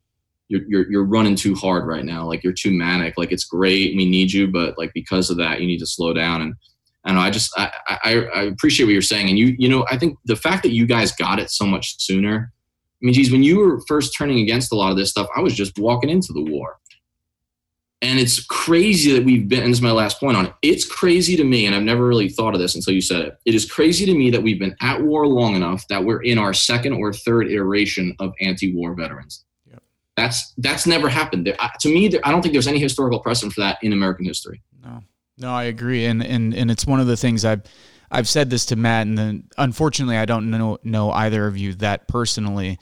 B: you're, you're, you're running too hard right now. Like you're too manic. Like it's great. We need you, but like because of that, you need to slow down. And I know. I just I, I, I appreciate what you're saying, and you you know I think the fact that you guys got it so much sooner. I mean, geez, when you were first turning against a lot of this stuff, I was just walking into the war, and it's crazy that we've been. And this is my last point on it. It's crazy to me, and I've never really thought of this until you said it. It is crazy to me that we've been at war long enough that we're in our second or third iteration of anti-war veterans. Yep. That's that's never happened. There, to me, there, I don't think there's any historical precedent for that in American history.
A: No. No, I agree, and and and it's one of the things I've I've said this to Matt, and then unfortunately I don't know know either of you that personally,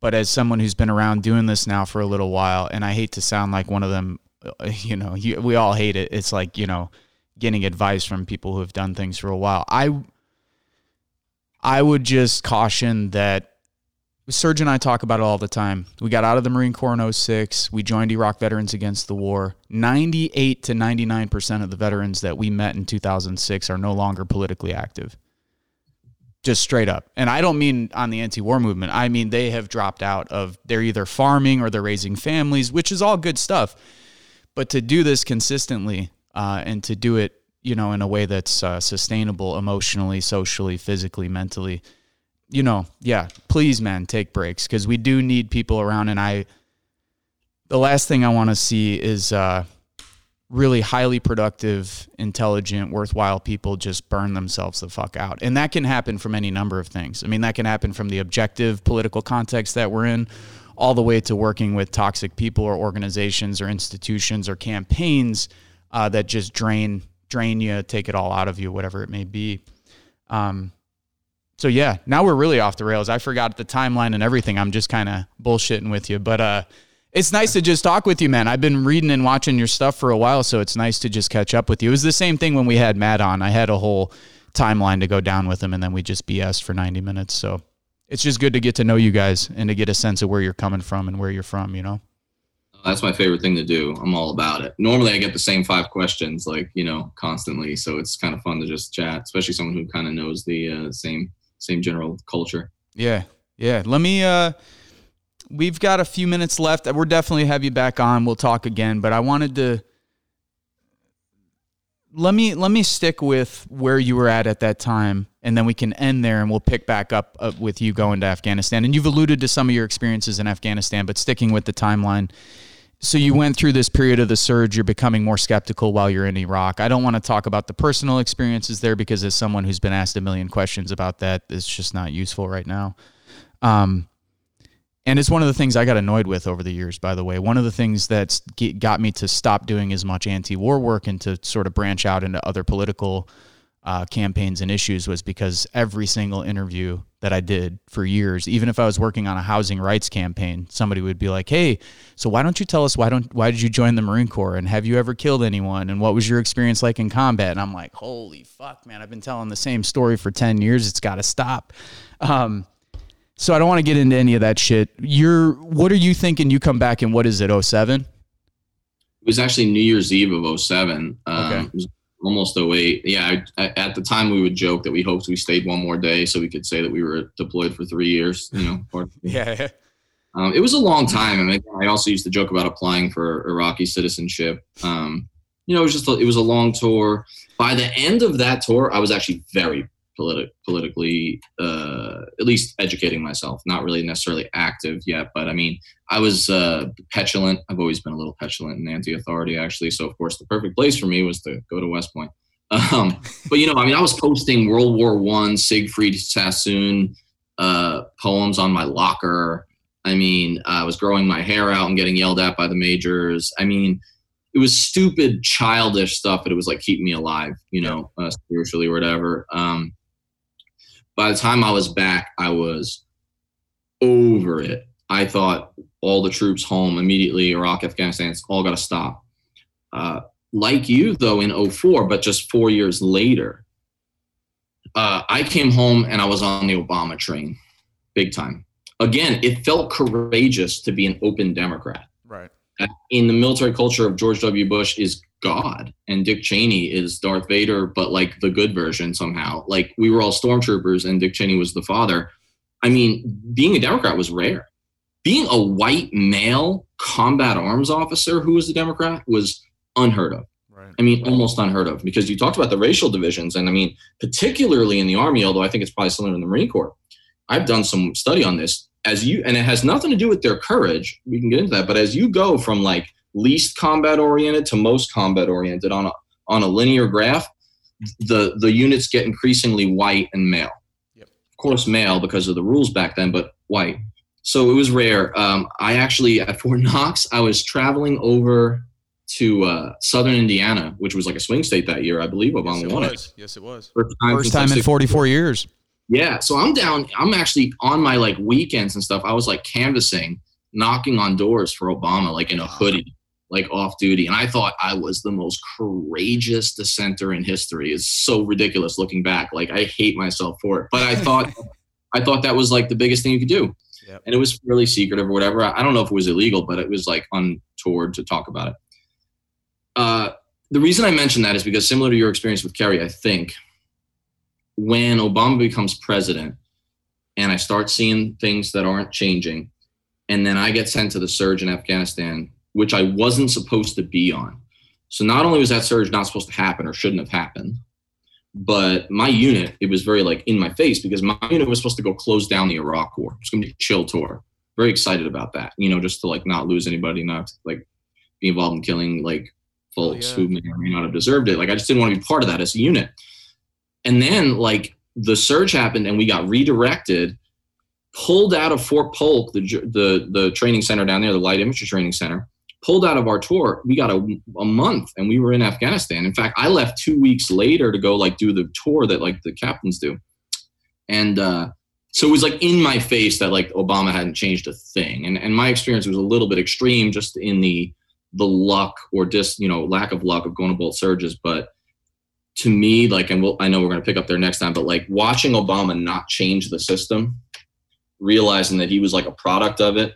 A: but as someone who's been around doing this now for a little while, and I hate to sound like one of them, *laughs* you know, you, we all hate it. It's like you know, getting advice from people who have done things for a while. I I would just caution that Serge and I talk about it all the time. We got out of the Marine Corps in 06. We joined Iraq Veterans Against the War. 98 to 99% of the veterans that we met in 2006 are no longer politically active. Just straight up. And I don't mean on the anti war movement. I mean they have dropped out of, they're either farming or they're raising families, which is all good stuff. But to do this consistently uh, and to do it, you know, in a way that's uh, sustainable emotionally, socially, physically, mentally, you know, yeah, please, man, take breaks because we do need people around. And I, the last thing I want to see is uh, really highly productive, intelligent, worthwhile people just burn themselves the fuck out. And that can happen from any number of things. I mean, that can happen from the objective political context that we're in, all the way to working with toxic people or organizations or institutions or campaigns uh, that just drain drain you, take it all out of you, whatever it may be. Um, so yeah, now we're really off the rails. I forgot the timeline and everything. I'm just kind of bullshitting with you, but uh, it's nice to just talk with you, man. I've been reading and watching your stuff for a while, so it's nice to just catch up with you. It was the same thing when we had Matt on. I had a whole timeline to go down with him, and then we just BS for 90 minutes. So it's just good to get to know you guys and to get a sense of where you're coming from and where you're from. You know.
B: That's my favorite thing to do. I'm all about it. Normally, I get the same five questions, like you know, constantly. So it's kind of fun to just chat, especially someone who kind of knows the uh, same same general culture.
A: Yeah. Yeah. Let me uh we've got a few minutes left. We're definitely have you back on. We'll talk again, but I wanted to let me let me stick with where you were at at that time and then we can end there and we'll pick back up uh, with you going to Afghanistan. And you've alluded to some of your experiences in Afghanistan, but sticking with the timeline. So you went through this period of the surge. You're becoming more skeptical while you're in iraq. I don't want to talk about the personal experiences there because as someone who's been asked a million questions about that it's just not useful right now. Um, and it's one of the things i got annoyed with over the years by the way one of the things that's got me to stop doing as much anti-war work and to sort of branch out into other political uh, campaigns and issues was because every single interview that I did for years, even if I was working on a housing rights campaign, somebody would be like, "Hey, so why don't you tell us why don't why did you join the Marine Corps and have you ever killed anyone and what was your experience like in combat?" And I'm like, "Holy fuck, man! I've been telling the same story for ten years. It's got to stop." Um, so I don't want to get into any of that shit. You're what are you thinking? You come back and what is it? 07?
B: It was actually New Year's Eve of 07. Um, okay. It was almost 08. Yeah, I, I, at the time we would joke that we hoped we stayed one more day so we could say that we were deployed for three years. You know,
A: or, *laughs* yeah.
B: Um, it was a long time, and I, I, also used to joke about applying for Iraqi citizenship. Um, you know, it was just a, it was a long tour. By the end of that tour, I was actually very politi- politically, uh, at least educating myself. Not really necessarily active yet, but I mean, I was uh, petulant. I've always been a little petulant and anti-authority, actually. So, of course, the perfect place for me was to go to West Point. *laughs* Um, but you know, I mean, I was posting World War One, Siegfried Sassoon uh, poems on my locker. I mean, I was growing my hair out and getting yelled at by the majors. I mean, it was stupid, childish stuff, but it was like keeping me alive, you know, uh, spiritually or whatever. Um, by the time I was back, I was over it. I thought all the troops home immediately, Iraq, Afghanistan, it's all got to stop. Uh, like you, though, in 04, but just four years later, uh, I came home and I was on the Obama train, big time. Again, it felt courageous to be an open Democrat.
A: Right.
B: In the military culture of George W. Bush is God and Dick Cheney is Darth Vader, but like the good version somehow. Like we were all stormtroopers and Dick Cheney was the father. I mean, being a Democrat was rare. Being a white male combat arms officer who was a Democrat was unheard of. Right. I mean, almost unheard of because you talked about the racial divisions. And I mean, particularly in the Army, although I think it's probably similar in the Marine Corps. I've done some study on this as you, and it has nothing to do with their courage. We can get into that. But as you go from like least combat oriented to most combat oriented on a on a linear graph, the the units get increasingly white and male. Yep. Of course, male because of the rules back then, but white. So it was rare. Um, I actually at Fort *laughs* Knox, I was traveling over to uh, Southern Indiana, which was like a swing state that year. I believe Obama
A: yes,
B: won
A: was. it. Yes, it was. First time, First time in 44 years.
B: Yeah. So I'm down. I'm actually on my like weekends and stuff. I was like canvassing, knocking on doors for Obama, like in a hoodie like off duty. And I thought I was the most courageous dissenter in history. It's so ridiculous looking back. Like I hate myself for it. But I *laughs* thought I thought that was like the biggest thing you could do. Yep. And it was really secretive or whatever. I don't know if it was illegal, but it was like untoward to talk about it. Uh, the reason I mention that is because similar to your experience with Kerry, I think when Obama becomes president and I start seeing things that aren't changing, and then I get sent to the surge in Afghanistan which I wasn't supposed to be on. So not only was that surge not supposed to happen or shouldn't have happened, but my unit, it was very like in my face because my unit was supposed to go close down the Iraq war. It's gonna be a chill tour. Very excited about that, you know, just to like not lose anybody, not to, like be involved in killing like oh, folks oh, yeah. who may or may not have deserved it. Like I just didn't want to be part of that as a unit. And then like the surge happened and we got redirected, pulled out of Fort Polk, the the the training center down there, the light infantry training center, pulled out of our tour, we got a, a month and we were in Afghanistan. In fact, I left two weeks later to go like do the tour that like the captains do. And uh, so it was like in my face that like Obama hadn't changed a thing. And, and my experience was a little bit extreme just in the, the luck or just, you know, lack of luck of going to both surges. But to me, like, and we'll, I know we're going to pick up there next time, but like watching Obama not change the system, realizing that he was like a product of it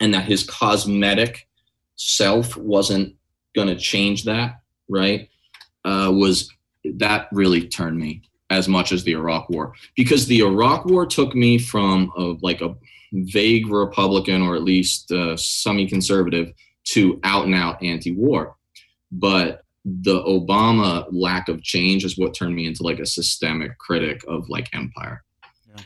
B: and that his cosmetic self wasn't going to change that, right? Uh, was that really turned me as much as the Iraq War because the Iraq War took me from a, like a vague Republican or at least uh, semi-conservative to out and out anti-war, but the Obama lack of change is what turned me into like a systemic critic of like empire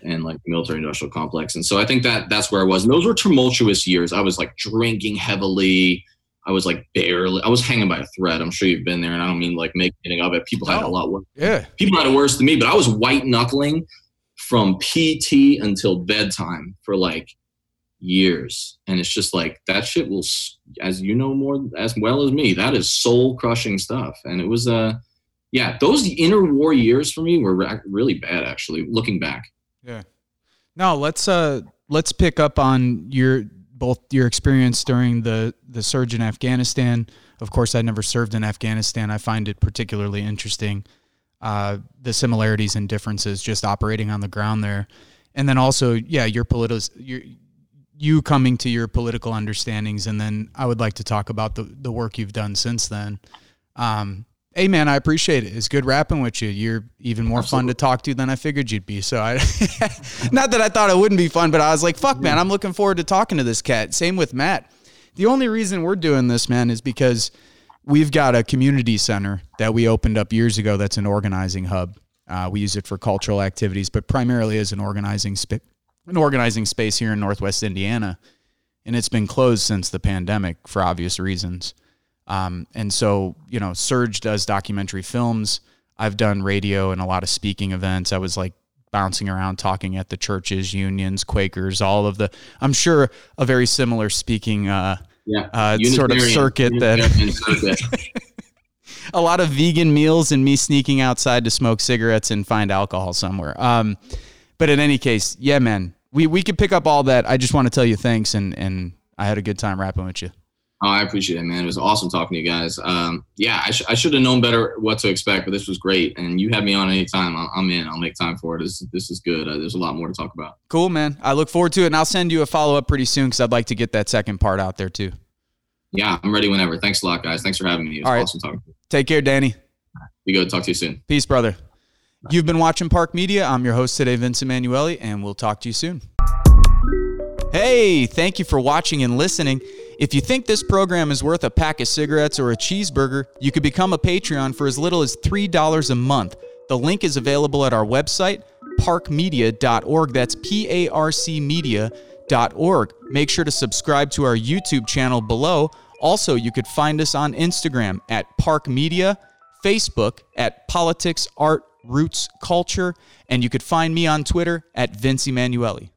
B: and like military industrial complex. And so I think that that's where I was. And those were tumultuous years. I was like drinking heavily. I was like barely, I was hanging by a thread. I'm sure you've been there, and I don't mean like making of it. People had oh, a lot worse.
A: Yeah.
B: People had it worse than me, but I was white knuckling from PT until bedtime for like years. And it's just like that shit will, as you know more as well as me, that is soul crushing stuff. And it was, uh, yeah, those interwar years for me were really bad. Actually, looking back.
A: Yeah. Now let's uh let's pick up on your both your experience during the the surge in Afghanistan. Of course, I never served in Afghanistan. I find it particularly interesting uh, the similarities and differences just operating on the ground there, and then also, yeah, your political your you coming to your political understandings, and then I would like to talk about the the work you've done since then. Um, Hey man, I appreciate it. It's good rapping with you. You're even more Absolutely. fun to talk to than I figured you'd be. So I, *laughs* not that I thought it wouldn't be fun, but I was like, fuck man, I'm looking forward to talking to this cat. Same with Matt. The only reason we're doing this, man, is because we've got a community center that we opened up years ago. That's an organizing hub. Uh, we use it for cultural activities, but primarily as an organizing sp- an organizing space here in Northwest Indiana, and it's been closed since the pandemic for obvious reasons. Um, and so, you know, Serge does documentary films. I've done radio and a lot of speaking events. I was like bouncing around talking at the churches, unions, Quakers, all of the, I'm sure a very similar speaking, uh, yeah. uh, sort of circuit that *laughs* a lot of vegan meals and me sneaking outside to smoke cigarettes and find alcohol somewhere. Um, but in any case, yeah, man, we, we could pick up all that. I just want to tell you thanks. And, and I had a good time rapping with you.
B: Oh, I appreciate it, man. It was awesome talking to you guys. Um, yeah, I, sh- I should have known better what to expect, but this was great. And you have me on anytime. I'm in. I'll make time for it. This, this is good. Uh, there's a lot more to talk about.
A: Cool, man. I look forward to it. And I'll send you a follow up pretty soon because I'd like to get that second part out there too.
B: Yeah, I'm ready whenever. Thanks a lot, guys. Thanks for having me. It was All right. awesome talking to you.
A: Take care, Danny.
B: Be good. Talk to you soon.
A: Peace, brother. Bye. You've been watching PARC Media. I'm your host today, Vince Emanuele, and we'll talk to you soon. Hey, thank you for watching and listening. If you think this program is worth a pack of cigarettes or a cheeseburger, you could become a Patreon for as little as $3 a month. The link is available at our website, parcmedia.org. That's P A R C media.org. Make sure to subscribe to our YouTube channel below. Also, you could find us on Instagram at PARC Media, Facebook at Politics, Art, Roots, Culture, and you could find me on Twitter at Vince Emanuele.